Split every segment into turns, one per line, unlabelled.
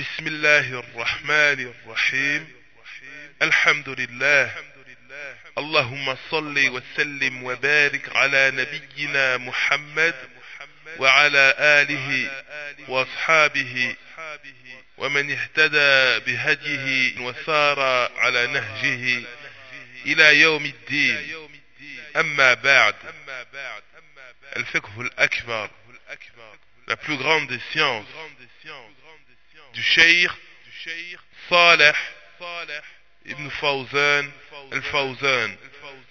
بسم الله الرحمن الرحيم. الحمد لله. اللهم صل وسلم وبارك على نبينا محمد وعلى آله وأصحابه ومن اهتدى بهديه وسار على نهجه إلى يوم الدين. أما بعد الفقه الأكبر la plus grande des sciences du Cheikh Saleh ibn Fawzan al-Fawzan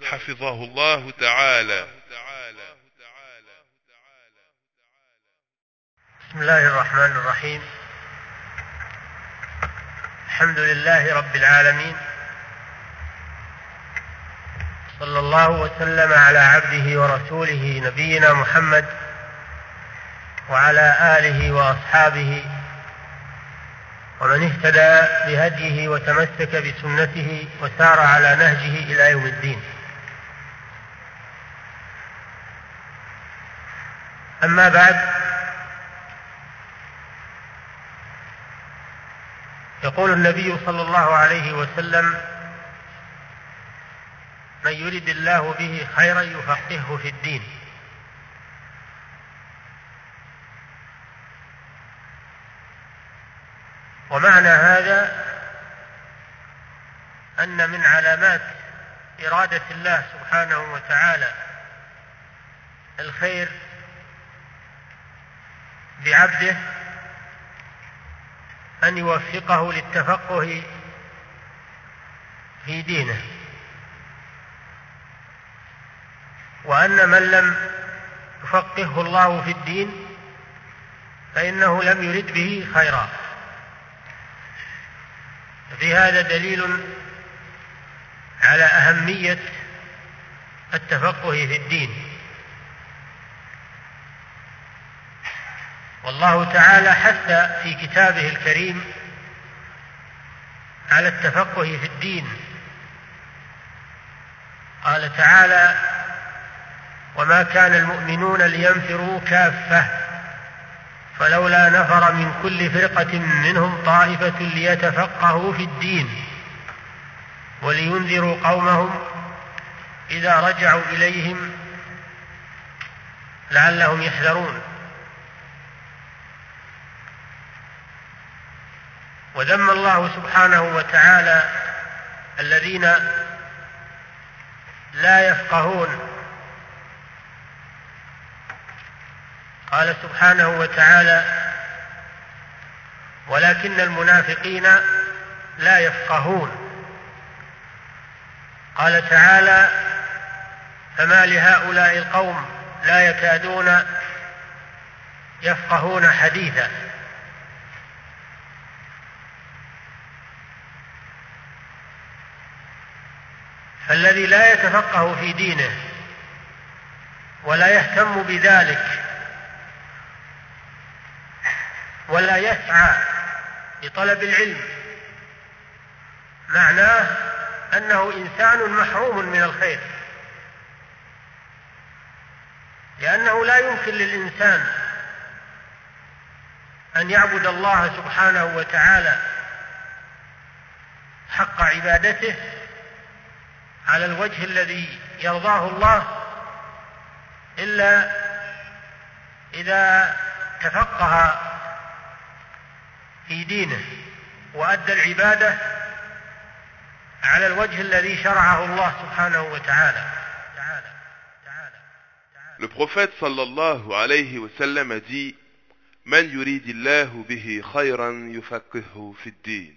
حفظه الله تعالى
بسم الله الرحمن الرحيم الحمد لله رب العالمين صلى الله وسلم على عبده ورسوله نبينا محمد وعلى اله واصحابه ومن اهتدى بهديه وتمسك بسنته وسار على نهجه إلى يوم الدين. أما بعد يقول النبي صلى الله عليه وسلم من يرد الله به خيرا يفقهه في الدين. ومعنى هذا أن من علامات إرادة الله سبحانه وتعالى الخير بعبده أن يوفقه للتفقه في دينه وأن من لم يفقهه الله في الدين فإنه لم يرد به خيرا. في هذا دليل على أهمية التفقه في الدين. والله تعالى حث في كتابه الكريم على التفقه في الدين. قال تعالى وما كان المؤمنون لينفروا كافة فلولا نفر من كل فرقة منهم طائفة ليتفقهوا في الدين ولينذروا قومهم إذا رجعوا إليهم لعلهم يحذرون. وذم الله سبحانه وتعالى الذين لا يفقهون قال سبحانه وتعالى ولكن المنافقين لا يفقهون قال تعالى فما لهؤلاء القوم لا يكادون يفقهون حديثا فالذي لا يتفقه في دينه ولا يهتم بذلك ولا يسعى لطلب العلم. معناه أنه إنسان محروم من الخير. لأنه لا يمكن للإنسان أن يعبد الله سبحانه وتعالى حق عبادته على الوجه الذي يرضاه الله إلا إذا تفقه في دينه وادى العباده على الوجه الذي شرعه الله سبحانه وتعالى تعالى تعالى
Le prophète sallallahu alayhi wa sallam a dit Man yuridillahu bihi khayran yufaqihu fid din.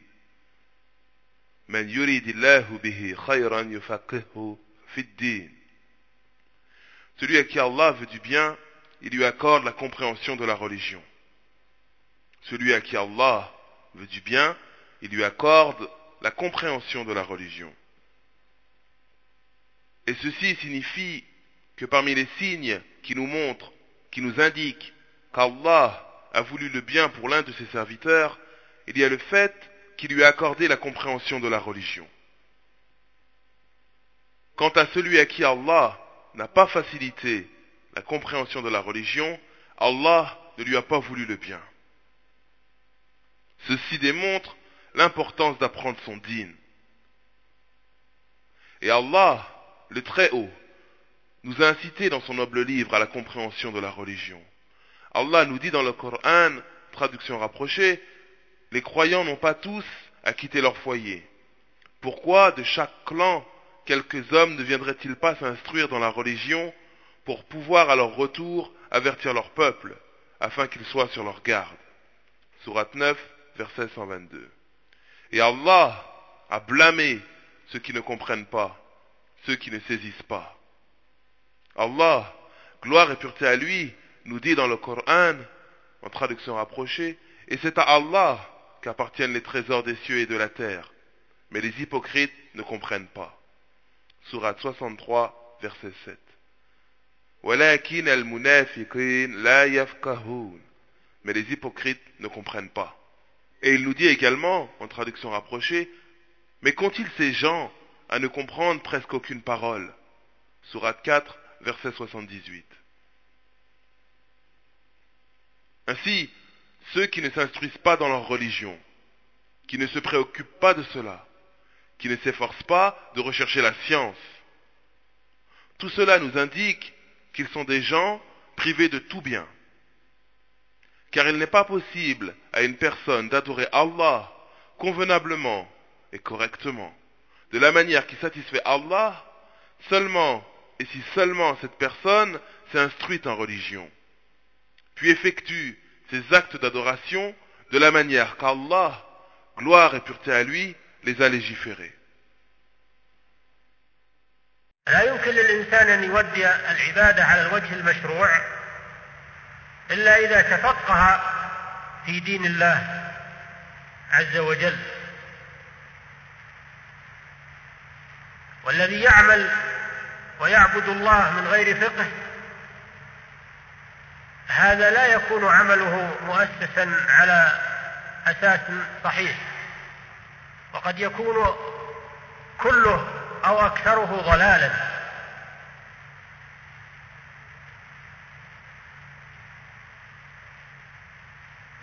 Man yuridillahu bihi khayran yufaqihu fid din. Celui à qui Allah veut du bien, il lui accorde la compréhension de la religion. Celui à qui Allah veut du bien, il lui accorde la compréhension de la religion. Et ceci signifie que parmi les signes qui nous montrent, qui nous indiquent qu'Allah a voulu le bien pour l'un de ses serviteurs, il y a le fait qu'il lui a accordé la compréhension de la religion. Quant à celui à qui Allah n'a pas facilité la compréhension de la religion, Allah ne lui a pas voulu le bien. Ceci démontre l'importance d'apprendre son dîne. Et Allah, le Très-Haut, nous a incités dans son noble livre à la compréhension de la religion. Allah nous dit dans le Coran, traduction rapprochée, les croyants n'ont pas tous à quitter leur foyer. Pourquoi de chaque clan quelques hommes ne viendraient-ils pas s'instruire dans la religion pour pouvoir à leur retour avertir leur peuple, afin qu'ils soient sur leur garde? Surat 9, verset 122. Et Allah a blâmé ceux qui ne comprennent pas, ceux qui ne saisissent pas. Allah, gloire et pureté à lui, nous dit dans le Coran, en traduction rapprochée, et c'est à Allah qu'appartiennent les trésors des cieux et de la terre. Mais les hypocrites ne comprennent pas. Surat 63, verset 7. Mais les hypocrites ne comprennent pas. Et il nous dit également, en traduction rapprochée, Mais qu'ont-ils ces gens à ne comprendre presque aucune parole? Surat 4, verset 78. Ainsi, ceux qui ne s'instruisent pas dans leur religion, qui ne se préoccupent pas de cela, qui ne s'efforcent pas de rechercher la science, tout cela nous indique qu'ils sont des gens privés de tout bien. Car il n'est pas possible à une personne d'adorer Allah convenablement et correctement, de la manière qui satisfait Allah, seulement et si seulement cette personne s'est instruite en religion, puis effectue ses actes d'adoration de la manière qu'Allah, gloire et pureté à lui, les a légiférés.
لا يمكن للإنسان أن يودي العبادة على الوجه المشروع إلا إذا تفقه في دين الله عز وجل. والذي يعمل ويعبد الله من غير فقه هذا لا يكون عمله مؤسسا على أساس صحيح وقد يكون كله أو أكثره ضلالا.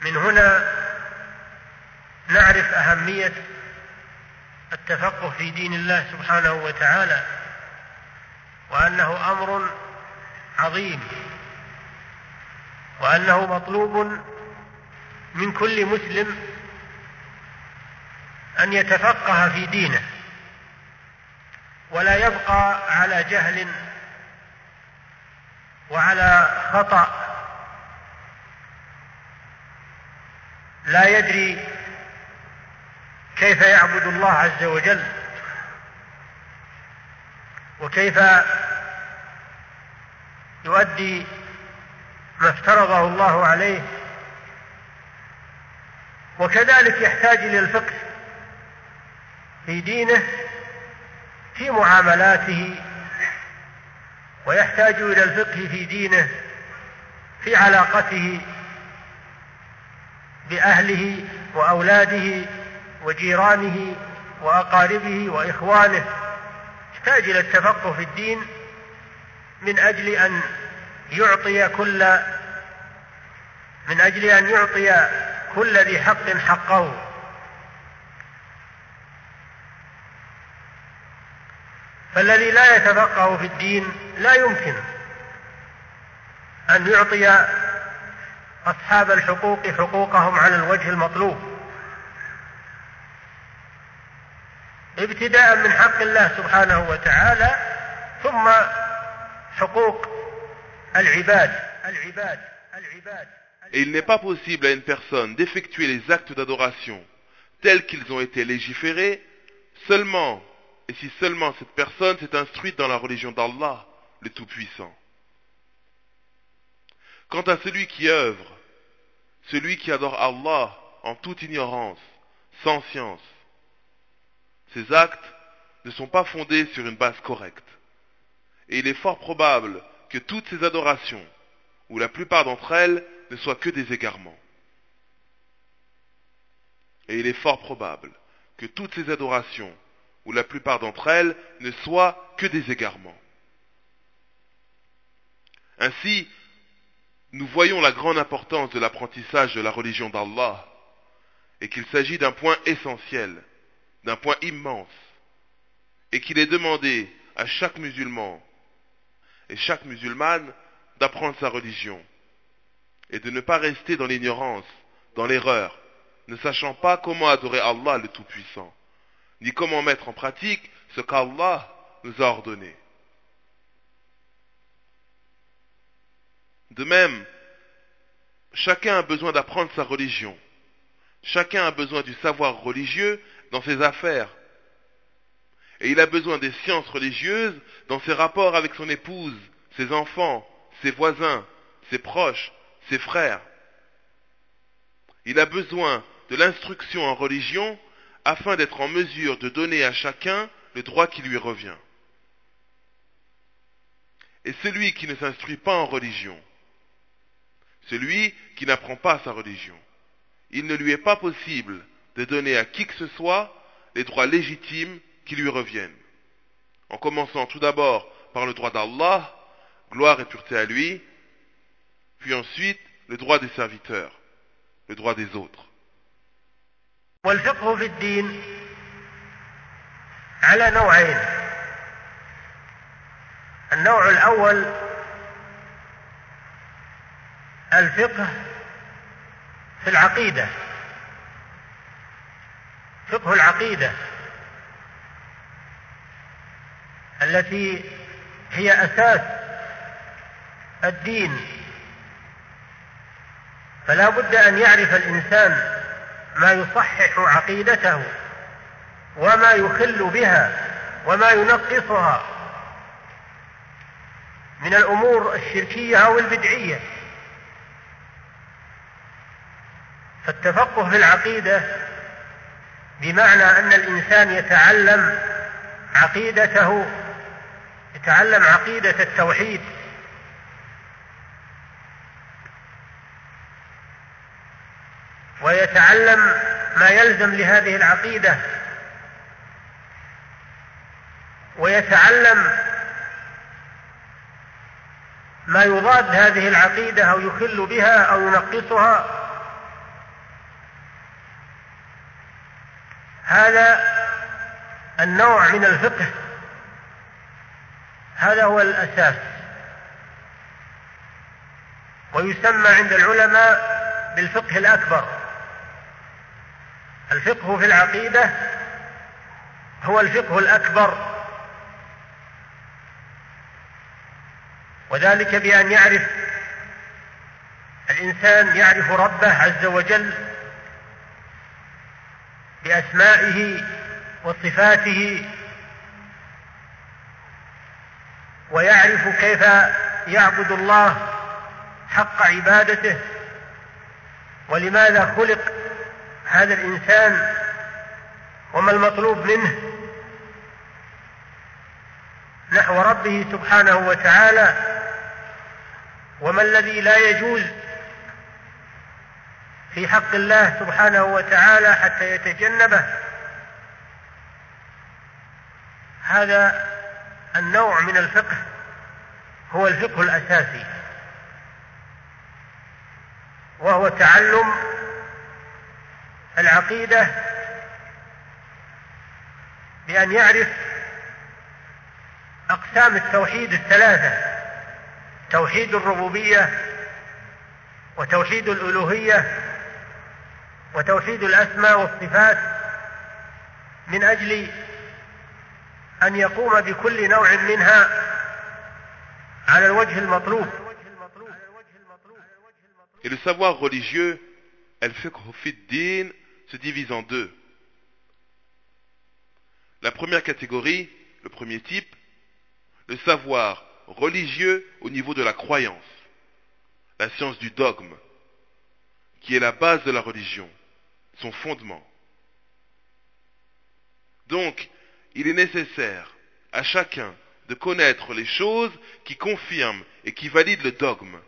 من هنا نعرف أهمية التفقه في دين الله سبحانه وتعالى وأنه أمر عظيم وأنه مطلوب من كل مسلم أن يتفقه في دينه ولا يبقى على جهل وعلى خطأ لا يدري كيف يعبد الله عز وجل وكيف يؤدي ما افترضه الله عليه وكذلك يحتاج إلى الفقه في دينه في معاملاته ويحتاج إلى الفقه في دينه في علاقته بأهله وأولاده وجيرانه وأقاربه وإخوانه. يحتاج إلى التفقه في الدين من أجل أن يعطي كل من أجل أن يعطي كل ذي حق حقه. فالذي لا يتفقه في الدين لا يمكن أن يعطي اصحاب الحقوق حقوقهم على الوجه المطلوب ابتداء من حق الله سبحانه وتعالى ثم حقوق العباد العباد العباد
Et il n'est pas possible à une personne d'effectuer les actes d'adoration tels qu'ils ont été légiférés seulement et si seulement cette personne s'est instruite dans la religion d'Allah, le Tout-Puissant. Quant à celui qui œuvre, celui qui adore Allah en toute ignorance, sans science, ces actes ne sont pas fondés sur une base correcte. Et il est fort probable que toutes ces adorations, ou la plupart d'entre elles, ne soient que des égarements. Et il est fort probable que toutes ces adorations, ou la plupart d'entre elles, ne soient que des égarements. Ainsi, nous voyons la grande importance de l'apprentissage de la religion d'Allah, et qu'il s'agit d'un point essentiel, d'un point immense, et qu'il est demandé à chaque musulman et chaque musulmane d'apprendre sa religion et de ne pas rester dans l'ignorance, dans l'erreur, ne sachant pas comment adorer Allah le Tout-Puissant, ni comment mettre en pratique ce qu'Allah nous a ordonné. De même, chacun a besoin d'apprendre sa religion. Chacun a besoin du savoir religieux dans ses affaires. Et il a besoin des sciences religieuses dans ses rapports avec son épouse, ses enfants, ses voisins, ses proches, ses frères. Il a besoin de l'instruction en religion afin d'être en mesure de donner à chacun le droit qui lui revient. Et celui qui ne s'instruit pas en religion, celui qui n'apprend pas sa religion, il ne lui est pas possible de donner à qui que ce soit les droits légitimes qui lui reviennent. En commençant tout d'abord par le droit d'Allah, gloire et pureté à lui, puis ensuite le droit des serviteurs, le droit des autres.
والفقه في الدين على نوعين النوع الاول الفقه في العقيدة. فقه العقيدة. التي هي أساس الدين. فلا بد أن يعرف الإنسان ما يصحح عقيدته وما يخل بها وما ينقصها من الأمور الشركية أو البدعية. فالتفقه في العقيدة بمعنى أن الإنسان يتعلم عقيدته يتعلم عقيدة التوحيد. ويتعلم ما يلزم لهذه العقيدة. ويتعلم ما يضاد هذه العقيدة أو يخل بها أو ينقصها. هذا النوع من الفقه. هذا هو الأساس. ويسمى عند العلماء بالفقه الأكبر. الفقه في العقيدة هو الفقه الأكبر. وذلك بأن يعرف الإنسان يعرف ربه عز وجل بأسمائه وصفاته ويعرف كيف يعبد الله حق عبادته ولماذا خلق هذا الإنسان وما المطلوب منه نحو ربه سبحانه وتعالى وما الذي لا يجوز في حق الله سبحانه وتعالى حتى يتجنبه. هذا النوع من الفقه هو الفقه الأساسي وهو تعلم العقيدة بأن يعرف أقسام التوحيد الثلاثة توحيد الربوبية وتوحيد الألوهية وتوحيد الاسماء والصفات من اجل ان يقوم بكل نوع منها على الوجه المطلوب
Et le savoir religieux, al-fiqh fi din, se divise en deux. La première catégorie, le premier type, le savoir religieux au niveau de la croyance, la science du dogme, qui est la base de la religion, son fondement. Donc, il est nécessaire à chacun de connaître les choses qui confirment et qui valident le dogme.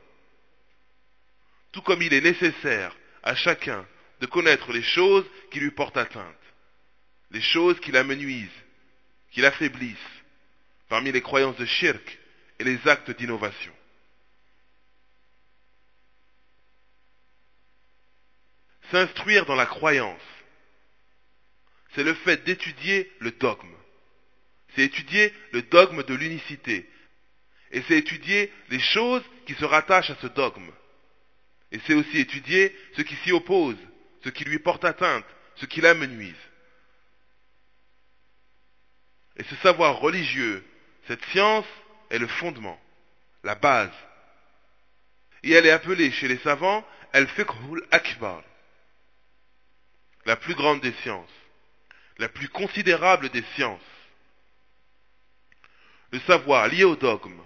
Tout comme il est nécessaire à chacun de connaître les choses qui lui portent atteinte, les choses qui l'amenuisent, qui l'affaiblissent, parmi les croyances de shirk et les actes d'innovation. S'instruire dans la croyance, c'est le fait d'étudier le dogme. C'est étudier le dogme de l'unicité. Et c'est étudier les choses qui se rattachent à ce dogme. Et c'est aussi étudier ce qui s'y oppose, ce qui lui porte atteinte, ce qui l'amenuise. Et ce savoir religieux, cette science est le fondement, la base. Et elle est appelée chez les savants al-fiqhul akbar, la plus grande des sciences, la plus considérable des sciences. Le savoir lié au dogme,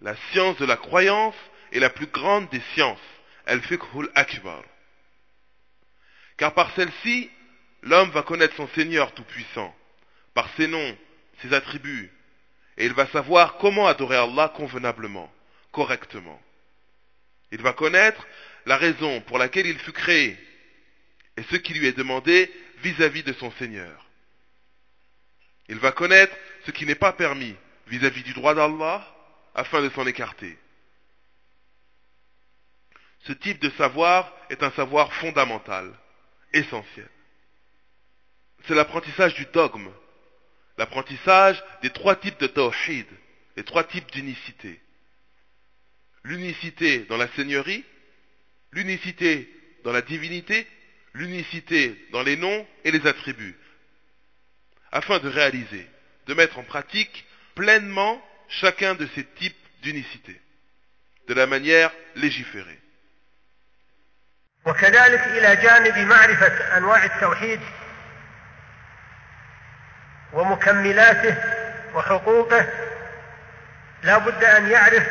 la science de la croyance est la plus grande des sciences, al-fiqhul akbar. Car par celle-ci, l'homme va connaître son Seigneur tout-puissant, par ses noms, ses attributs, et il va savoir comment adorer Allah convenablement, correctement. Il va connaître la raison pour laquelle il fut créé et ce qui lui est demandé vis-à-vis de son Seigneur. Il va connaître ce qui n'est pas permis vis-à-vis du droit d'Allah afin de s'en écarter. Ce type de savoir est un savoir fondamental, essentiel. C'est l'apprentissage du dogme, l'apprentissage des trois types de tawhid, les trois types d'unicité. L'unicité dans la seigneurie, l'unicité dans la divinité, l'unicité dans les noms et les attributs, afin de réaliser, de mettre en pratique pleinement chacun de ces types d'unicité, de la manière légiférée.
وكذلك إلى جانب معرفة أنواع التوحيد ومكملاته وحقوقه لا بد أن يعرف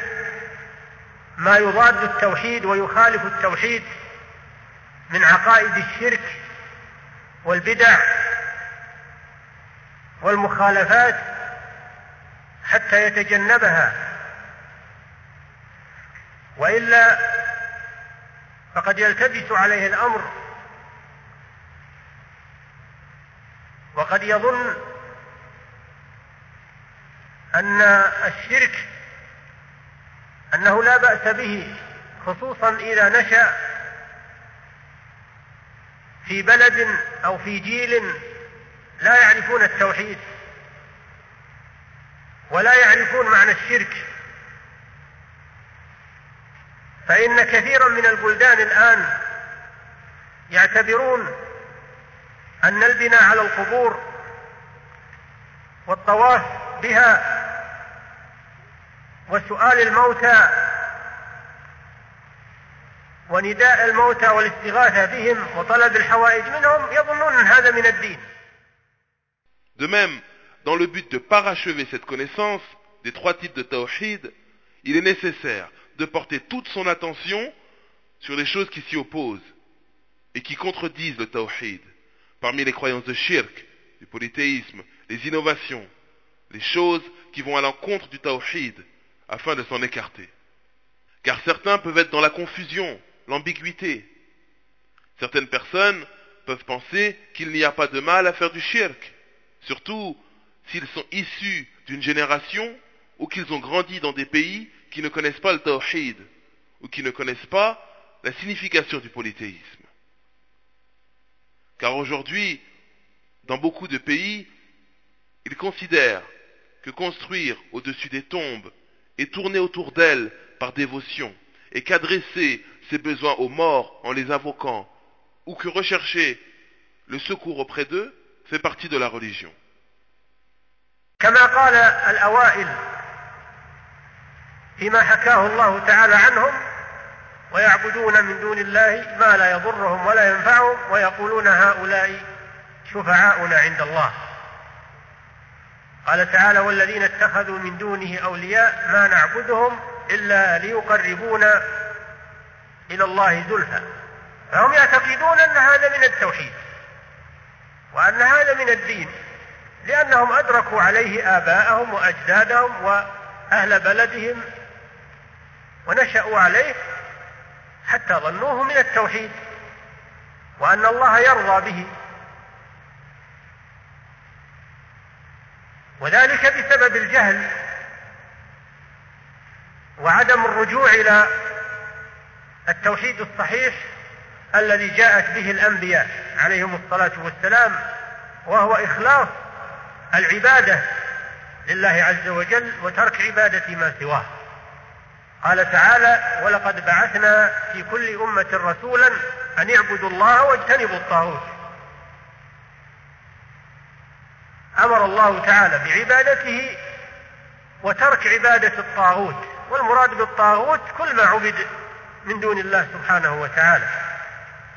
ما يضاد التوحيد ويخالف التوحيد من عقائد الشرك والبدع والمخالفات حتى يتجنبها. وإلا فقد يلتبس عليه الأمر. وقد يظن أن الشرك أنه لا بأس به خصوصا إذا نشأ في بلد أو في جيل لا يعرفون التوحيد ولا يعرفون معنى الشرك. فإن كثيرا من البلدان الآن يعتبرون أن البناء على القبور والطواف بها وسؤال الموتى ونداء الموتى والاستغاثة بهم وطلب الحوائج منهم يظنون أن هذا من الدين
De même, dans le but de parachever cette connaissance des trois types de tawhid, il est nécessaire de porter toute son attention sur les choses qui s'y opposent et qui contredisent le tawhid, parmi les croyances de shirk, du polythéisme, les innovations, les choses qui vont à l'encontre du tawhid, afin de s'en écarter. Car certains peuvent être dans la confusion, l'ambiguïté. Certaines personnes peuvent penser qu'il n'y a pas de mal à faire du shirk, surtout s'ils sont issus d'une génération ou qu'ils ont grandi dans des pays qui ne connaissent pas le tawhid ou qui ne connaissent pas la signification du polythéisme. Car aujourd'hui, dans beaucoup de pays, ils considèrent que construire au-dessus des tombes et tourner autour d'elles par dévotion et qu'adresser ses besoins aux morts en les invoquant ou que rechercher le secours auprès d'eux fait partie de la religion.
كما قال الأوائل فيما حكاه الله تعالى عنهم ويعبدون من دون الله ما لا يضرهم ولا ينفعهم ويقولون هؤلاء شفعاؤنا عند الله قال تعالى والذين اتخذوا من دونه أولياء ما نعبدهم إلا ليقربونا إلى الله زلفى. فهم يعتقدون أن هذا من التوحيد وأن هذا من الدين لأنهم أدركوا عليه آباءهم وأجدادهم وأهل بلدهم ونشأوا عليه حتى ظنوه من التوحيد وأن الله يرضى به. وذلك بسبب الجهل وعدم الرجوع إلى التوحيد الصحيح الذي جاءت به الأنبياء عليهم الصلاة والسلام وهو إخلاص العبادة لله عز وجل وترك عبادة ما سواه. قال تعالى ولقد بعثنا في كل أمة رسولا أن اعبدوا الله واجتنبوا الطاغوت. أمر الله تعالى بعبادته وترك عبادة الطاغوت والمراد بالطاغوت كل ما عبد من دون الله سبحانه وتعالى.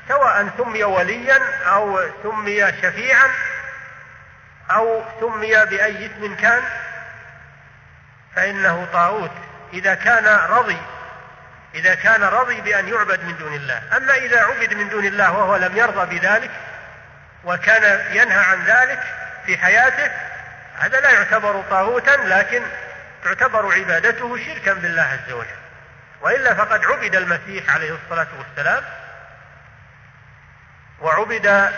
سواء سمي وليا أو سمي شفيعا أو سمي بأي اسم كان فإنه طاغوت. إذا كان رضي إذا كان رضي بأن يعبد من دون الله. أما إذا عبد من دون الله وهو لم يرضى بذلك وكان ينهى عن ذلك في حياته هذا لا يعتبر طاغوتا لكن تعتبر عبادته شركا بالله عز وجل. وإلا فقد عبد المسيح عليه الصلاة والسلام وعبد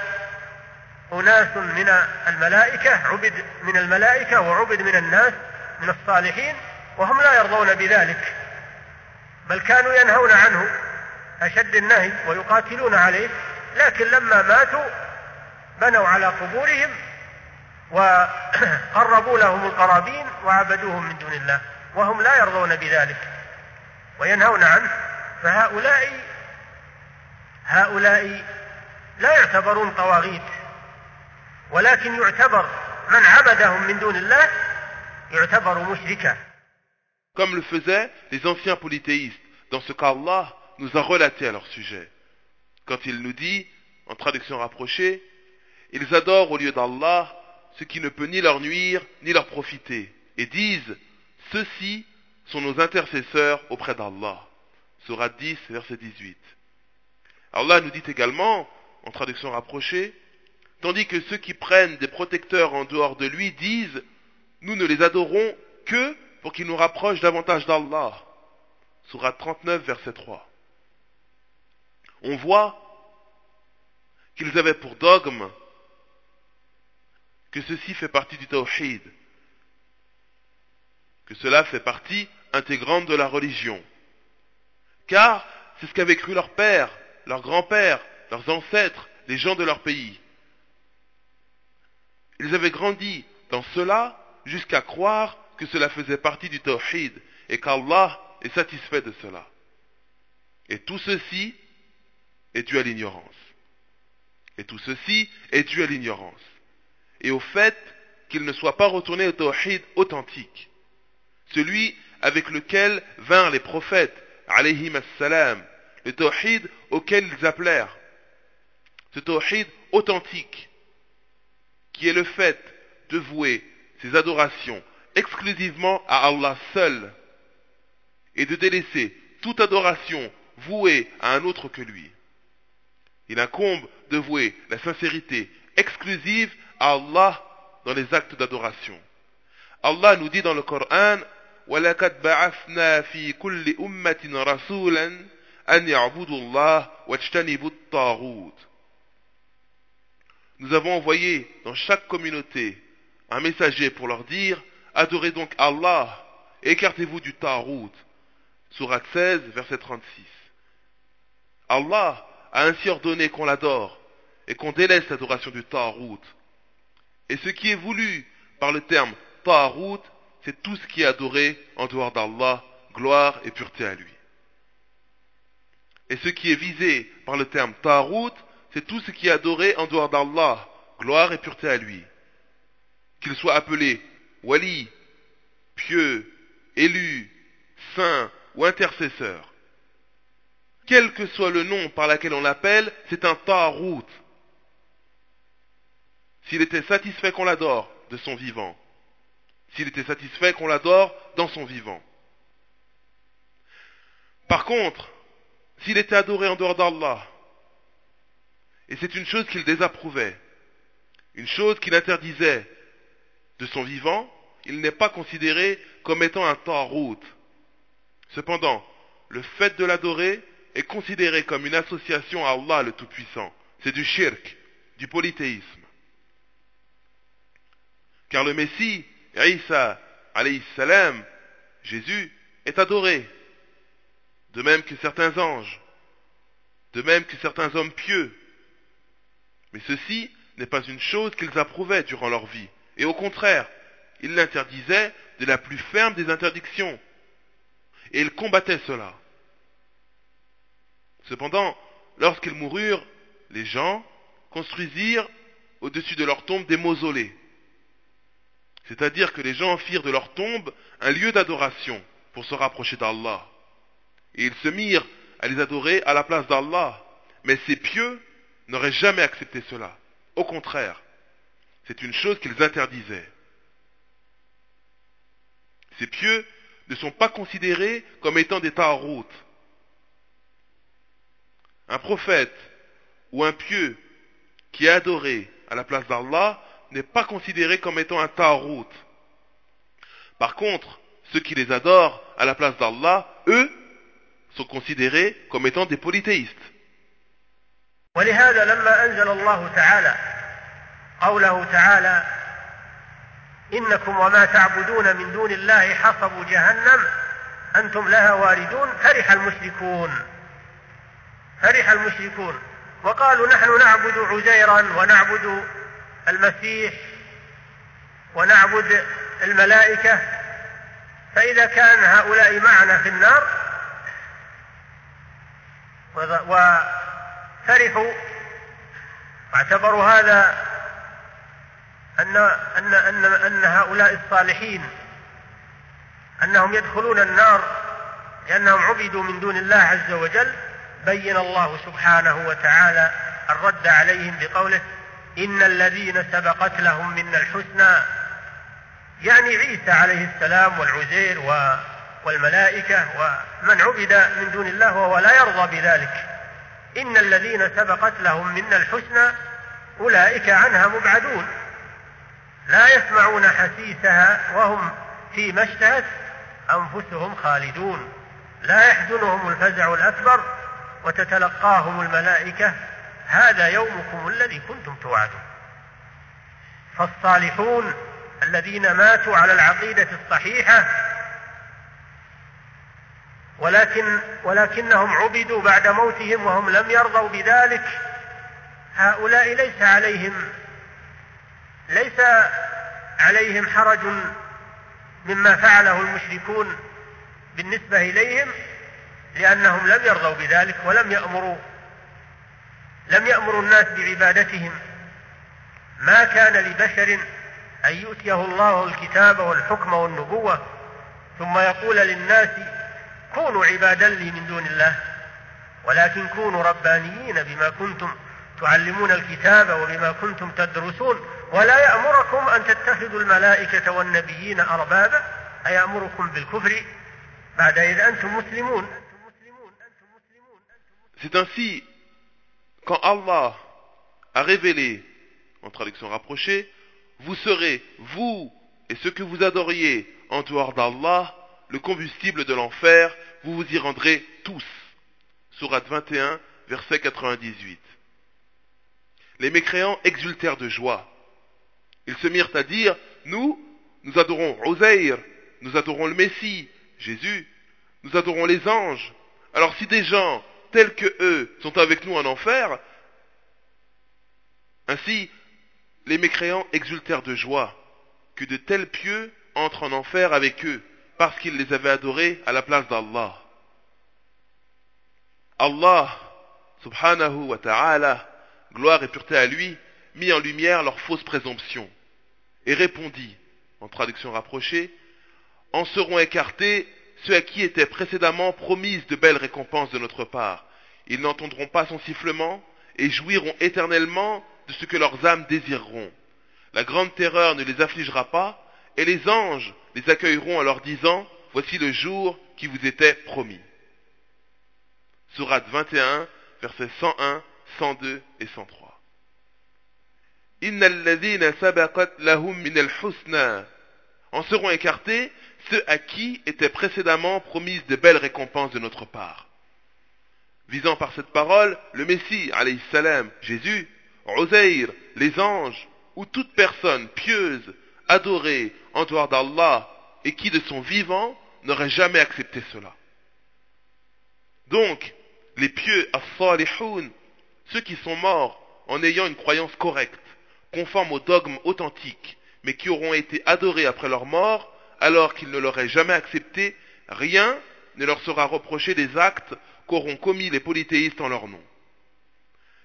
أناس من الملائكة عبد من الملائكة وعبد من الناس من الصالحين وهم لا يرضون بذلك بل كانوا ينهون عنه أشد النهي ويقاتلون عليه لكن لما ماتوا بنوا على قبورهم وقربوا لهم القرابين وعبدوهم من دون الله وهم لا يرضون بذلك. وينهون عنه فهؤلاء هؤلاء لا يعتبرون طواغيت ولكن يعتبر من عبدهم من دون الله يعتبر مشركا
comme le faisaient les anciens polythéistes, dans ce qu'Allah nous a relaté à leur sujet. Quand il nous dit, en traduction rapprochée, ils adorent au lieu d'Allah ce qui ne peut ni leur nuire ni leur profiter, et disent, ceux-ci sont nos intercesseurs auprès d'Allah. Surat 10, verset 18. Allah nous dit également, en traduction rapprochée, tandis que ceux qui prennent des protecteurs en dehors de lui disent, nous ne les adorons que pour qu'il nous rapproche davantage d'Allah. Surat 39, verset 3. On voit qu'ils avaient pour dogme que ceci fait partie du tawhid, que cela fait partie intégrante de la religion. Car c'est ce qu'avaient cru leurs pères, leurs grands-pères, leurs ancêtres, les gens de leur pays. Ils avaient grandi dans cela jusqu'à croire que cela faisait partie du tawhid et qu'Allah est satisfait de cela. Et tout ceci est dû à l'ignorance? Et tout ceci est dû à l'ignorance? Et au fait qu'il ne soit pas retourné au tawhid authentique. Celui avec lequel vinrent les prophètes, salam le tawhid auquel ils appelèrent. Ce tawhid authentique, qui est le fait de vouer ses adorations exclusivement à Allah seul et de délaisser toute adoration vouée à un autre que lui. Il incombe de vouer la sincérité exclusive à Allah dans les actes d'adoration. Allah nous dit dans le Coran وَلَقَدْ بَعَثْنَا فِي كُلِّ أُمَّةٍ رَسُولًا أَنْ يَعْبُدُوا اللَّهَ وَاجْتَنِبُوا الطَّاغُوتَ Nous avons envoyé dans chaque communauté un messager pour leur dire Adorez donc Allah et écartez-vous du Tarout. Surat 16, verset 36. Allah a ainsi ordonné qu'on l'adore et qu'on délaisse l'adoration du Tarout. Et ce qui est voulu par le terme Tarout, c'est tout ce qui est adoré en dehors d'Allah, gloire et pureté à lui. Et ce qui est visé par le terme Tarout, c'est tout ce qui est adoré en dehors d'Allah, gloire et pureté à lui. Qu'il soit appelé wali, pieux, élu, saint ou intercesseur. Quel que soit le nom par lequel on l'appelle, c'est un ta'rout. S'il était satisfait qu'on l'adore de son vivant, s'il était satisfait qu'on l'adore dans son vivant. Par contre, s'il était adoré en dehors d'Allah, et c'est une chose qu'il désapprouvait, une chose qu'il interdisait de son vivant, il n'est pas considéré comme étant un ta'rout. Cependant, le fait de l'adorer est considéré comme une association à Allah le Tout-Puissant. C'est du shirk, du polythéisme. Car le Messie, Isa, alayhi salam, Jésus, est adoré, de même que certains anges. de même que certains hommes pieux. Mais ceci n'est pas une chose qu'ils approuvaient durant leur vie, et au contraire, ils l'interdisaient de la plus ferme des interdictions, et ils combattaient cela. Cependant, lorsqu'ils moururent, les gens construisirent au-dessus de leur tombe des mausolées. C'est-à-dire que les gens firent de leur tombe un lieu d'adoration pour se rapprocher d'Allah. Et ils se mirent à les adorer à la place d'Allah. Mais ces pieux n'auraient jamais accepté cela. Au contraire, c'est une chose qu'ils interdisaient. Ces pieux ne sont pas considérés comme étant des ta'aroutes. Un prophète ou un pieux qui est adoré à la place d'Allah n'est pas considéré comme étant un ta'arout. Par contre, ceux qui les adorent à la place d'Allah, eux, sont considérés comme étant des polythéistes.
ولهذا لما أنزل الله تعالى قوله تعالى إنكم وما تعبدون من دون الله حصب جهنم أنتم لها واردون فرح المشركون فرح المشركون وقالوا نحن نعبد عزيرا ونعبد المسيح ونعبد الملائكة فإذا كان هؤلاء معنا في النار وفرحوا واعتبروا هذا أن أن أن أن هؤلاء الصالحين أنهم يدخلون النار لأنهم عبدوا من دون الله عز وجل بين الله سبحانه وتعالى الرد عليهم بقوله إن الذين سبقت لهم منا الحسنى يعني عيسى عليه السلام والعزير والملائكة ومن عبد من دون الله وهو لا يرضى بذلك. إن الذين سبقت لهم منا الحسنى أولئك عنها مبعدون. لا يسمعون حسيسها وهم فيما اشتهت أنفسهم خالدون. لا يحزنهم الفزع الأكبر وتتلقاهم الملائكة هذا يومكم الذي كنتم توعدون. فالصالحون الذين ماتوا على العقيدة الصحيحة ولكن ولكنهم عبدوا بعد موتهم وهم لم يرضوا بذلك. هؤلاء ليس عليهم ليس عليهم حرج مما فعله المشركون بالنسبة إليهم لأنهم لم يرضوا بذلك ولم يأمروا لم يأمروا الناس بعبادتهم. ما كان لبشر أن يؤتيه الله الكتاب والحكم والنبوة ثم يقول للناس كونوا عبادا لي من دون الله ولكن كونوا ربانيين بما كنتم تعلمون الكتاب وبما كنتم تدرسون ولا يأمركم أن تتخذوا الملائكة والنبيين أربابا أيأمركم بالكفر بعد إذ أنتم مسلمون.
C'est ainsi, quand Allah a révélé, en traduction rapprochée, vous serez, vous et ceux que vous adoriez en dehors d'Allah, le combustible de l'enfer, vous vous y rendrez tous. Sourate 21, verset 98. Les mécréants exultèrent de joie. Ils se mirent à dire, nous, nous adorons Oseir, nous adorons le Messie, Jésus, nous adorons les anges. Alors si des gens tels que eux sont avec nous en enfer, ainsi les mécréants exultèrent de joie que de tels pieux entrent en enfer avec eux, parce qu'ils les avaient adorés à la place d'Allah. Allah, subhanahu wa ta'ala, gloire et pureté à lui, mit en lumière leur fausse présomption, et répondit, en traduction rapprochée, En seront écartés ceux à qui étaient précédemment promises de belles récompenses de notre part. Ils n'entendront pas son sifflement et jouiront éternellement de ce que leurs âmes désireront. La grande terreur ne les affligera pas, et les anges les accueilleront en leur disant, Voici le jour qui vous était promis. Sourate 21, versets 101, 102 et 103. En seront écartés ceux à qui étaient précédemment promises de belles récompenses de notre part. Visant par cette parole le Messie, alayhi salam, Jésus, Oseir, les anges, ou toute personne pieuse, adorée en dehors d'Allah, et qui de son vivant n'aurait jamais accepté cela. Donc, les pieux as-salihoun, ceux qui sont morts en ayant une croyance correcte, conforme au dogme authentique, mais qui auront été adorés après leur mort, alors qu'ils ne l'auraient jamais accepté, rien ne leur sera reproché des actes qu'auront commis les polythéistes en leur nom.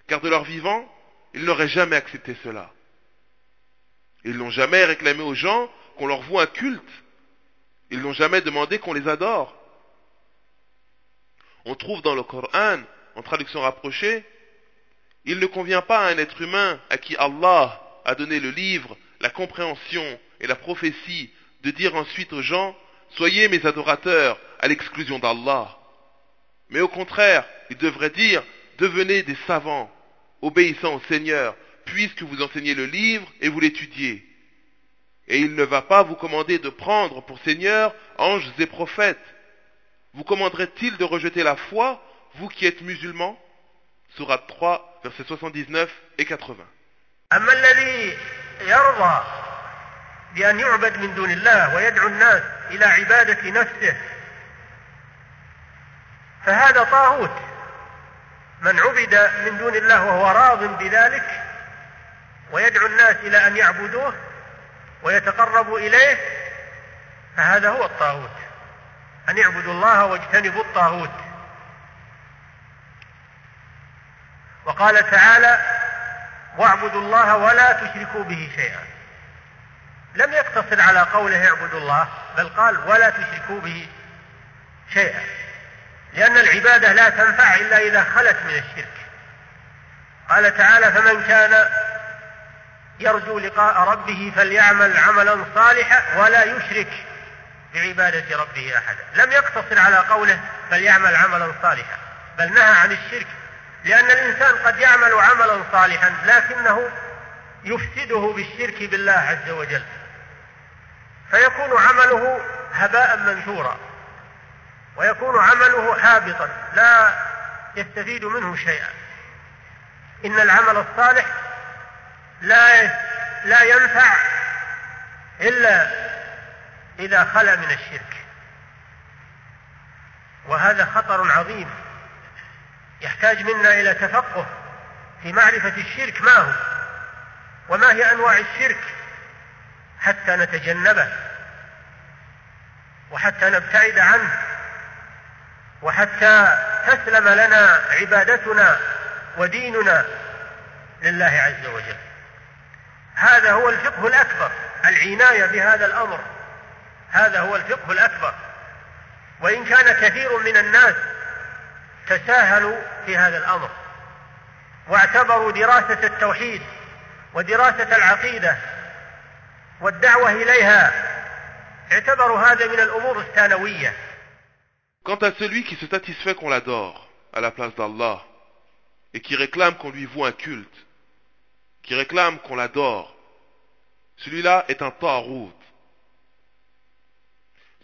Car de leur vivant, ils n'auraient jamais accepté cela. Ils n'ont jamais réclamé aux gens qu'on leur voue un culte. Ils n'ont jamais demandé qu'on les adore. On trouve dans le Coran, en traduction rapprochée, il ne convient pas à un être humain à qui Allah a donné le livre, la compréhension et la prophétie de dire ensuite aux gens Soyez mes adorateurs à l'exclusion d'Allah. Mais au contraire, il devrait dire Devenez des savants, obéissant au Seigneur, puisque vous enseignez le livre et vous l'étudiez. Et il ne va pas vous commander de prendre pour Seigneur anges et prophètes. Vous commanderait-il de rejeter la foi, vous qui êtes musulmans? Surat 3, versets 79 et 80.
بأن يعبد من دون الله ويدعو الناس إلى عبادة نفسه. فهذا طاغوت. من عبد من دون الله وهو راض بذلك ويدعو الناس إلى أن يعبدوه ويتقربوا إليه فهذا هو الطاغوت. أن يعبدوا الله واجتنبوا الطاغوت. وقال تعالى واعبدوا الله ولا تشركوا به شيئا. لم يقتصر على قوله اعبدوا الله بل قال ولا تشركوا به شيئا. لأن العبادة لا تنفع إلا إذا خلت من الشرك. قال تعالى فمن كان يرجو لقاء ربه فليعمل عملا صالحا ولا يشرك بعبادة ربه أحدا. لم يقتصر على قوله فليعمل عملا صالحا بل نهى عن الشرك. لأن الإنسان قد يعمل عملا صالحا لكنه يفسده بالشرك بالله عز وجل. فيكون عمله هباء منثورا ويكون عمله حابطا لا يستفيد منه شيئا. إن العمل الصالح لا لا ينفع إلا إذا خلا من الشرك. وهذا خطر عظيم يحتاج منا إلى تفقه في معرفة الشرك ما هو وما هي أنواع الشرك. حتى نتجنبه وحتى نبتعد عنه وحتى تسلم لنا عبادتنا وديننا لله عز وجل. هذا هو الفقه الأكبر العناية بهذا الأمر. هذا هو الفقه الأكبر. وإن كان كثير من الناس تساهلوا في هذا الأمر واعتبروا دراسة التوحيد ودراسة العقيدة والدعوة إليها اعتبروا هذا من الأمور الثانوية
Quant à celui qui se satisfait qu'on l'adore à la place d'Allah et qui réclame qu'on lui voue un culte, qui réclame qu'on l'adore, celui-là est un ta'rout.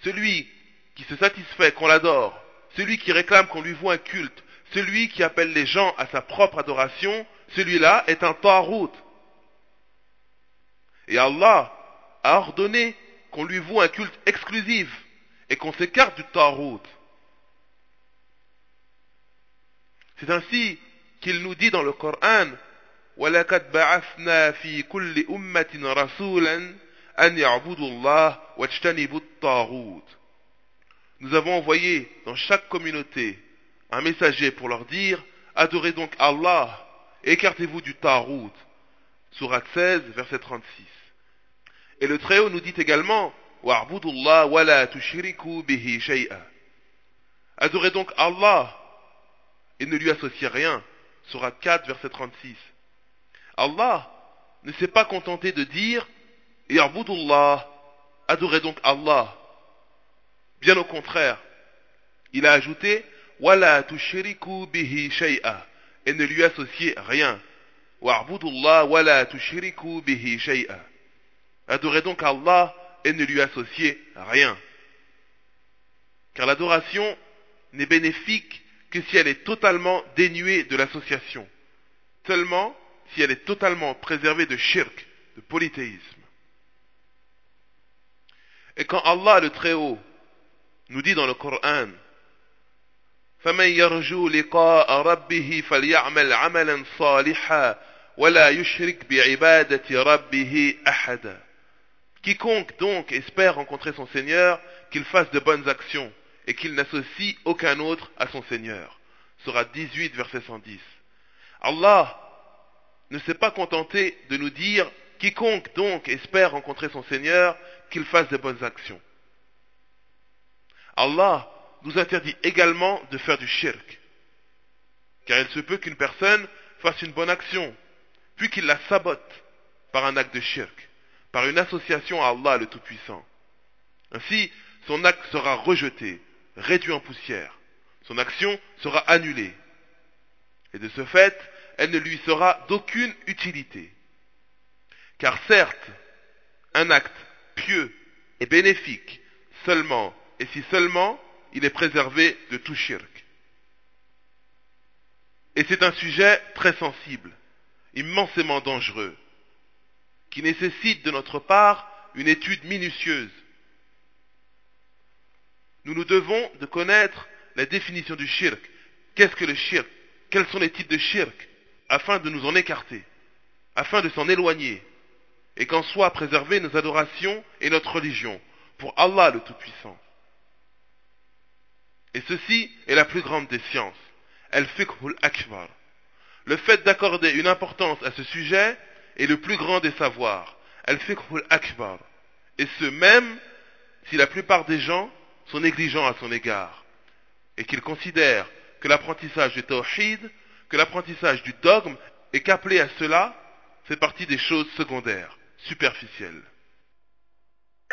Celui qui se satisfait qu'on l'adore, celui qui réclame qu'on lui voue un culte, celui qui appelle les gens à sa propre adoration, celui-là est un ta'rout. Et Allah a ordonné qu'on lui voue un culte exclusif et qu'on s'écarte du ta'rout. C'est ainsi qu'il nous dit dans le Coran وَلَقَدْ بَعَثْنَا فِي كُلِّ أُمَّةٍ رَسُولًا أَنْ يَعْبُدُوا اللَّهَ وَاجْتَنِبُوا الطَّاغُوتَ Nous avons envoyé dans chaque communauté un messager pour leur dire Adorez donc Allah et écartez-vous du Tarout. Surat 16, verset 36. Et le Très-Haut nous dit également Adorez donc Allah et ne lui associez rien. Surah 4, verset 36. Allah ne s'est pas contenté de dire Yarbudullah, adorez donc Allah. Bien au contraire, il a ajouté Wala tushiriku bihi shay'a et ne lui associez rien. Wa'budullah wala tushiriku bihi shay'a. Adorez donc Allah et ne lui associez rien. Car l'adoration n'est bénéfique que si elle est totalement dénuée de l'association, seulement si elle est totalement préservée de shirk, de polythéisme. Et quand Allah le Très-Haut nous dit dans le Coran فمن يرجو لقاء ربه فليعمل عملا صالحا ولا يشرك بعبادة ربه أحدا Quiconque donc espère rencontrer son Seigneur, qu'il fasse de bonnes actions et qu'il n'associe aucun autre à son Seigneur. Sera 18, verset 110. Allah ne s'est pas contenté de nous dire quiconque donc espère rencontrer son Seigneur, qu'il fasse de bonnes actions. Allah nous interdit également de faire du shirk. Car il se peut qu'une personne fasse une bonne action, puis qu'il la sabote par un acte de shirk, par une association à Allah le Tout-Puissant. Ainsi, son acte sera rejeté, réduit en poussière. Son action sera annulée. Et de ce fait, elle ne lui sera d'aucune utilité. Car certes, un acte pieux et bénéfique seulement, et si seulement, il est préservé de tout shirk. Et c'est un sujet très sensible, immensément dangereux, qui nécessite de notre part une étude minutieuse. Nous nous devons de connaître la définition du shirk. Qu'est-ce que le shirk? Quels sont les types de shirk? Afin de nous en écarter, afin de s'en éloigner, et qu'en soit préservées nos adorations et notre religion, pour Allah le Tout-Puissant. Et ceci est la plus grande des sciences, al-fiqhul akbar. Le fait d'accorder une importance à ce sujet est le plus grand des savoirs, al-fiqhul akbar. Et ce même si la plupart des gens sont négligents à son égard, et qu'ils considèrent que l'apprentissage du tawhid, que l'apprentissage du dogme est qu'appelé à cela fait partie des choses secondaires, superficielles.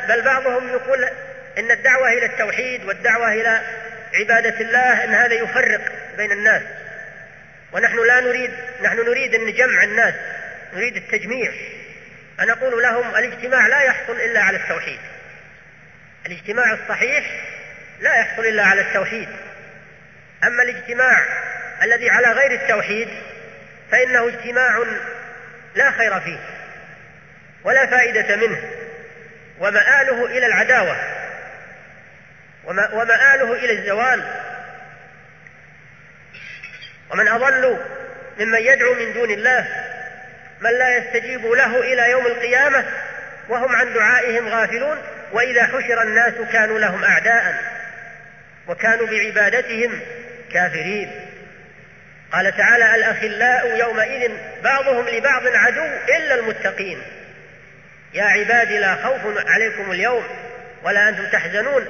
بل بعضهم يقول ان الدعوه الى التوحيد والدعوه الى عباده الله ان هذا يفرق بين الناس ونحن لا نريد نحن نريد ان نجمع الناس نريد التجميع. أنا أقول لهم الاجتماع لا يحصل إلا على التوحيد. الاجتماع الصحيح لا يحصل إلا على التوحيد. أما الاجتماع الذي على غير التوحيد فإنه اجتماع لا خير فيه ولا فائدة منه ومآله إلى العداوة ومآله إلى الزوال. ومن أضل ممن يدعو من دون الله من لا يستجيب له إلى يوم القيامة وهم عن دعائهم غافلون وإذا حشر الناس كانوا لهم أعداء وكانوا بعبادتهم كافرين. قال تعالى الأخلاء يومئذ بعضهم لبعض عدو إلا المتقين. يا عبادي لا خوف عليكم اليوم ولا أنتم تحزنون.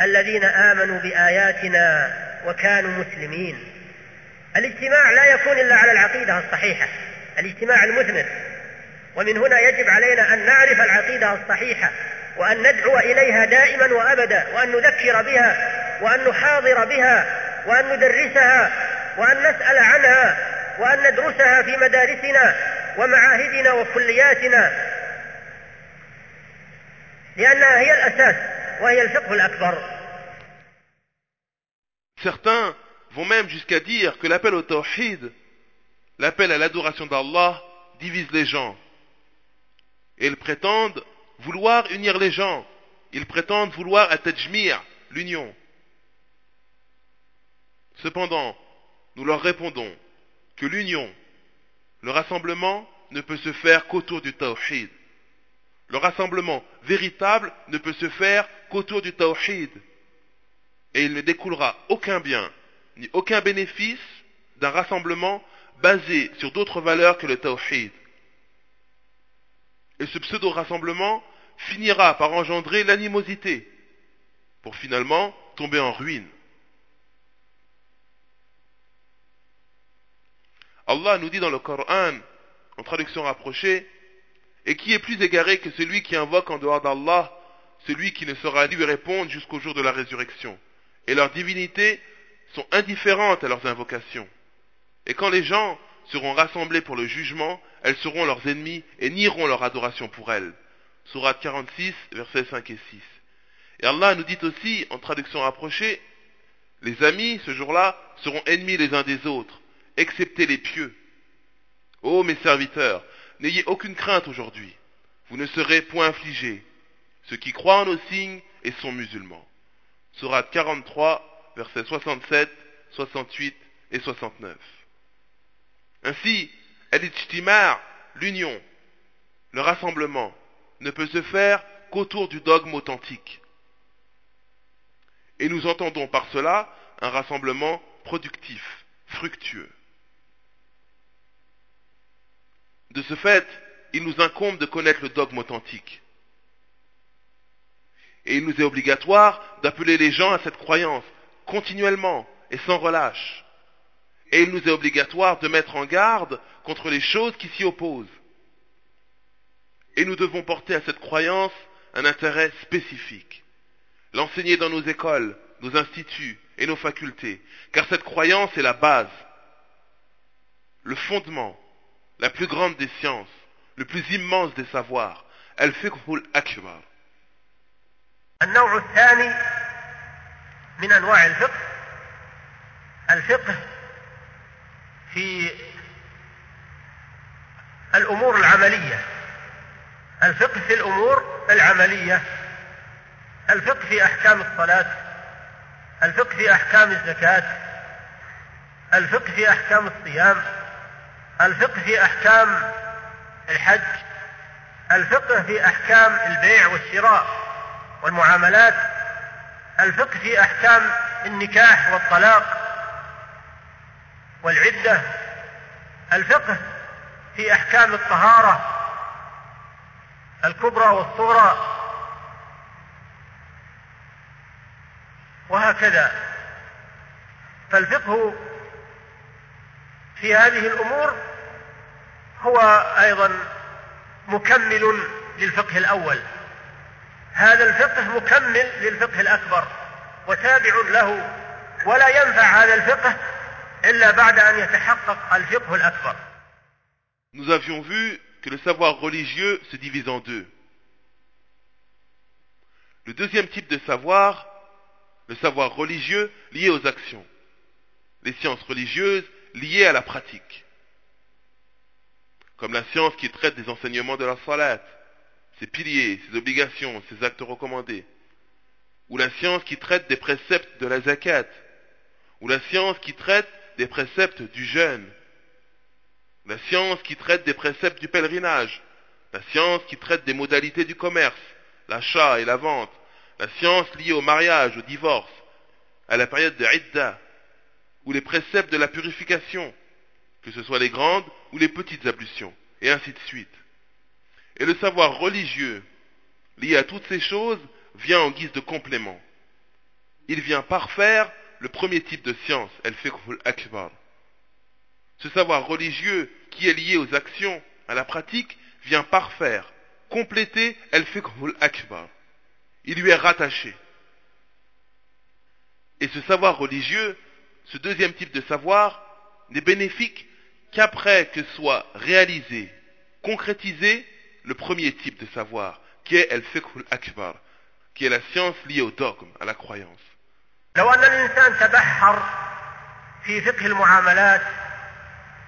الذين آمنوا بآياتنا وكانوا مسلمين. الاجتماع لا يكون إلا على العقيدة الصحيحة. الاجتماع المثمر ومن هنا يجب علينا أن نعرف العقيدة الصحيحة وأن ندعو إليها دائما وأبدا وأن نذكر بها وأن نحاضر بها وأن ندرسها وأن نسأل عنها وأن ندرسها في مدارسنا ومعاهدنا وكلياتنا. لأنها هي الأساس وهي الفقه الأكبر.
Certains vont même jusqu'à dire que l'appel au tawhid, l'appel à l'adoration d'Allah, divise les gens. Et ils prétendent vouloir unir les gens. Ils prétendent vouloir at-tajmir, l'union. Cependant, nous leur répondons que l'union, le rassemblement, ne peut se faire qu'autour du tawhid. Le rassemblement véritable ne peut se faire qu'autour du tawhid. Et il ne découlera aucun bien, ni aucun bénéfice d'un rassemblement basé sur d'autres valeurs que le tawhid. Et ce pseudo-rassemblement finira par engendrer l'animosité, pour finalement tomber en ruine. Allah nous dit dans le Coran, en traduction rapprochée, et qui est plus égaré que celui qui invoque en dehors d'Allah, celui qui ne saura lui répondre jusqu'au jour de la résurrection? Et leurs divinités sont indifférentes à leurs invocations. Et quand les gens seront rassemblés pour le jugement, elles seront leurs ennemis et nieront leur adoration pour elles. Surat 46, versets 5 et 6. Et Allah nous dit aussi, en traduction rapprochée, les amis, ce jour-là, seront ennemis les uns des autres, excepté les pieux. Ô mes serviteurs, n'ayez aucune crainte aujourd'hui. Vous ne serez point affligés. Ceux qui croient en nos signes et sont musulmans. Surat 43, versets 67, 68 et 69. Ainsi, al l'union, le rassemblement, ne peut se faire qu'autour du dogme authentique. Et nous entendons par cela un rassemblement productif, fructueux. De ce fait, il nous incombe de connaître le dogme authentique. Et il nous est obligatoire d'appeler les gens à cette croyance continuellement et sans relâche. Et il nous est obligatoire de mettre en garde contre les choses qui s'y opposent. Et nous devons porter à cette croyance un intérêt spécifique. L'enseigner dans nos écoles, nos instituts et nos facultés, car cette croyance est la base, le fondement, la plus grande des sciences, le plus immense des savoirs, al-fiqh al-akbar.
النوع الثاني من انواع الفقه الفقه في الأمور العملية. الفقه في الأمور العملية. الفقه في أحكام الصلاة. الفقه في أحكام الزكاة. الفقه في أحكام الصيام. الفقه في أحكام الحج. الفقه في أحكام البيع والشراء والمعاملات. الفقه في أحكام النكاح والطلاق. والعدة الفقه في أحكام الطهارة الكبرى والصغرى وهكذا. فالفقه في هذه الأمور هو أيضا مكمل للفقه الأول. هذا الفقه مكمل للفقه الأكبر وتابع له ولا ينفع هذا الفقه
Nous avions vu que le savoir religieux se divise en deux. Le deuxième type de savoir, le savoir religieux lié aux actions. Les sciences religieuses liées à la pratique. Comme la science qui traite des enseignements de la salat, ses piliers, ses obligations, ses actes recommandés. Ou la science qui traite des préceptes de la zakat. Ou la science qui traite des préceptes du jeûne. La science qui traite des préceptes du pèlerinage, la science qui traite des modalités du commerce, l'achat et la vente, la science liée au mariage, au divorce, à la période de Idda, ou les préceptes de la purification, que ce soit les grandes ou les petites ablutions, et ainsi de suite. Et le savoir religieux, lié à toutes ces choses, vient en guise de complément. Il vient parfaire le premier type de science, el fiqh akbar ce savoir religieux qui est lié aux actions, à la pratique, vient parfaire, compléter el fiqhul akbar. Il lui est rattaché. Et ce savoir religieux, ce deuxième type de savoir, n'est bénéfique qu'après que soit réalisé, concrétisé le premier type de savoir, qui est el fiqhul akbar, qui est la science liée au dogme, à la croyance.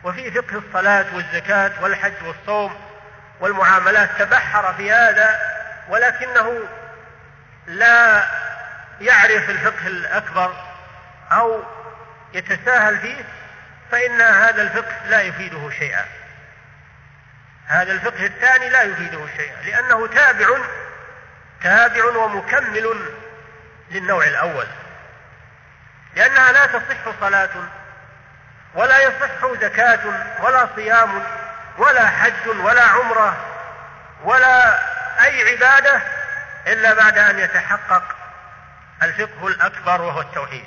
وفي فقه الصلاة والزكاة والحج والصوم والمعاملات تبحر في هذا ولكنه لا يعرف الفقه الأكبر أو يتساهل فيه فإن هذا الفقه لا يفيده شيئا. هذا الفقه الثاني لا يفيده شيئا لأنه تابع تابع ومكمل للنوع الأول. لأنها لا تصح صلاة ولا يصح زكاة ولا صيام ولا حج ولا عمرة ولا أي عبادة إلا بعد أن يتحقق الفقه الأكبر وهو التوحيد.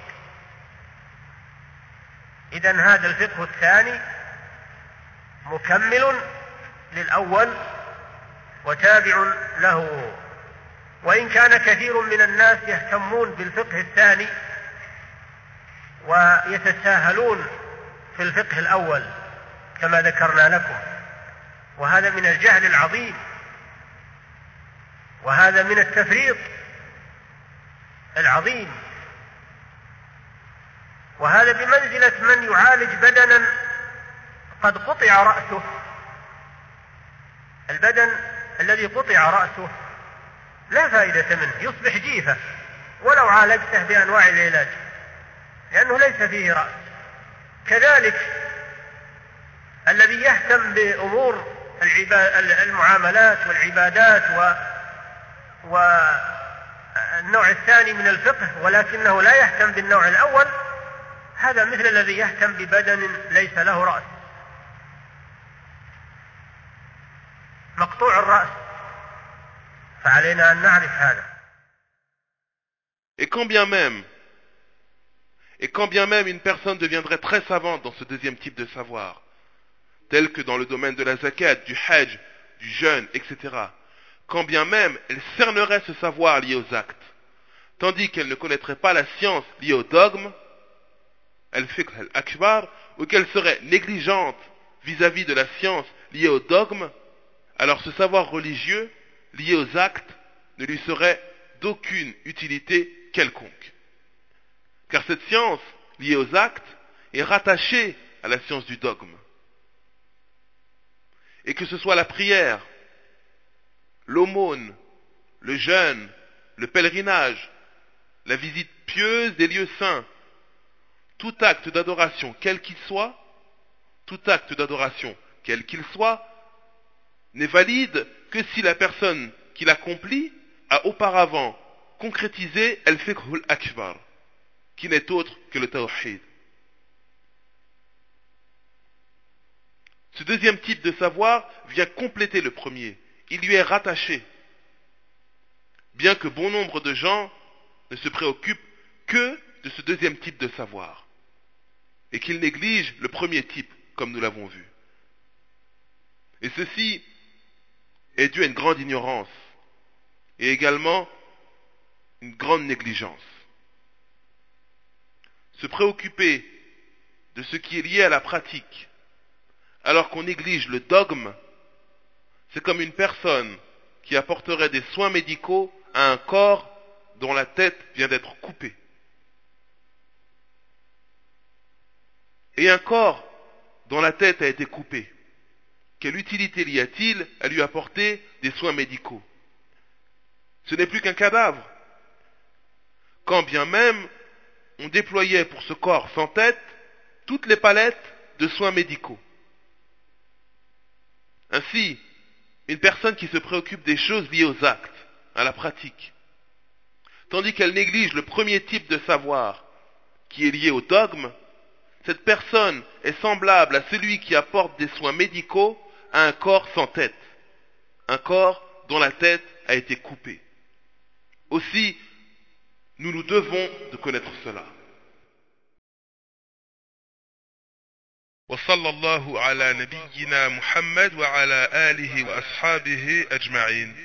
إذا هذا الفقه الثاني مكمل للأول وتابع له. وإن كان كثير من الناس يهتمون بالفقه الثاني ويتساهلون في الفقه الأول كما ذكرنا لكم. وهذا من الجهل العظيم. وهذا من التفريط العظيم. وهذا بمنزلة من يعالج بدنا قد قطع رأسه. البدن الذي قطع رأسه لا فائدة منه يصبح جيفة. ولو عالجته بأنواع العلاج. لأنه ليس فيه رأس. كذلك الذي يهتم بأمور المعاملات والعبادات و والنوع الثاني من الفقه ولكنه لا يهتم بالنوع الأول هذا مثل الذي يهتم ببدن ليس له رأس. مقطوع الرأس. فعلينا أن نعرف هذا.
Et quand bien même, et quand bien même une personne deviendrait très savante dans ce deuxième type de savoir, tel que dans le domaine de la zakat, du hajj, du jeûne, etc., quand bien même elle cernerait ce savoir lié aux actes, tandis qu'elle ne connaîtrait pas la science liée au dogme, al-fiqh al-akbar, ou qu'elle serait négligente vis-à-vis de la science liée au dogme, alors ce savoir religieux lié aux actes ne lui serait d'aucune utilité quelconque. Car cette science liée aux actes est rattachée à la science du dogme. Et que ce soit la prière, l'aumône, le jeûne, le pèlerinage, la visite pieuse des lieux saints, tout acte d'adoration, quel qu'il soit, tout acte d'adoration, quel qu'il soit, n'est valide que si la personne qui l'accomplit a auparavant concrétisé el fiqhul akbar, qui n'est autre que le tawhid. Ce deuxième type de savoir vient compléter le premier. Il lui est rattaché. Bien que bon nombre de gens ne se préoccupent que de ce deuxième type de savoir. Et qu'ils négligent le premier type, comme nous l'avons vu. Et ceci est dû à une grande ignorance et également une grande négligence. Se préoccuper de ce qui est lié à la pratique alors qu'on néglige le dogme, c'est comme une personne qui apporterait des soins médicaux à un corps dont la tête vient d'être coupée. Et un corps dont la tête a été coupée, quelle utilité y a-t-il à lui apporter des soins médicaux? Ce n'est plus qu'un cadavre. Quand bien même on déployait pour ce corps sans tête toutes les palettes de soins médicaux. Ainsi, une personne qui se préoccupe des choses liées aux actes, à la pratique, tandis qu'elle néglige le premier type de savoir, qui est lié au dogme, cette personne est semblable à celui qui apporte des soins médicaux à un corps sans tête, un corps dont la tête a été coupée. Aussi, nous nous devons de connaître cela. وصلى الله على نبينا محمد وعلى آله وأصحابه أجمعين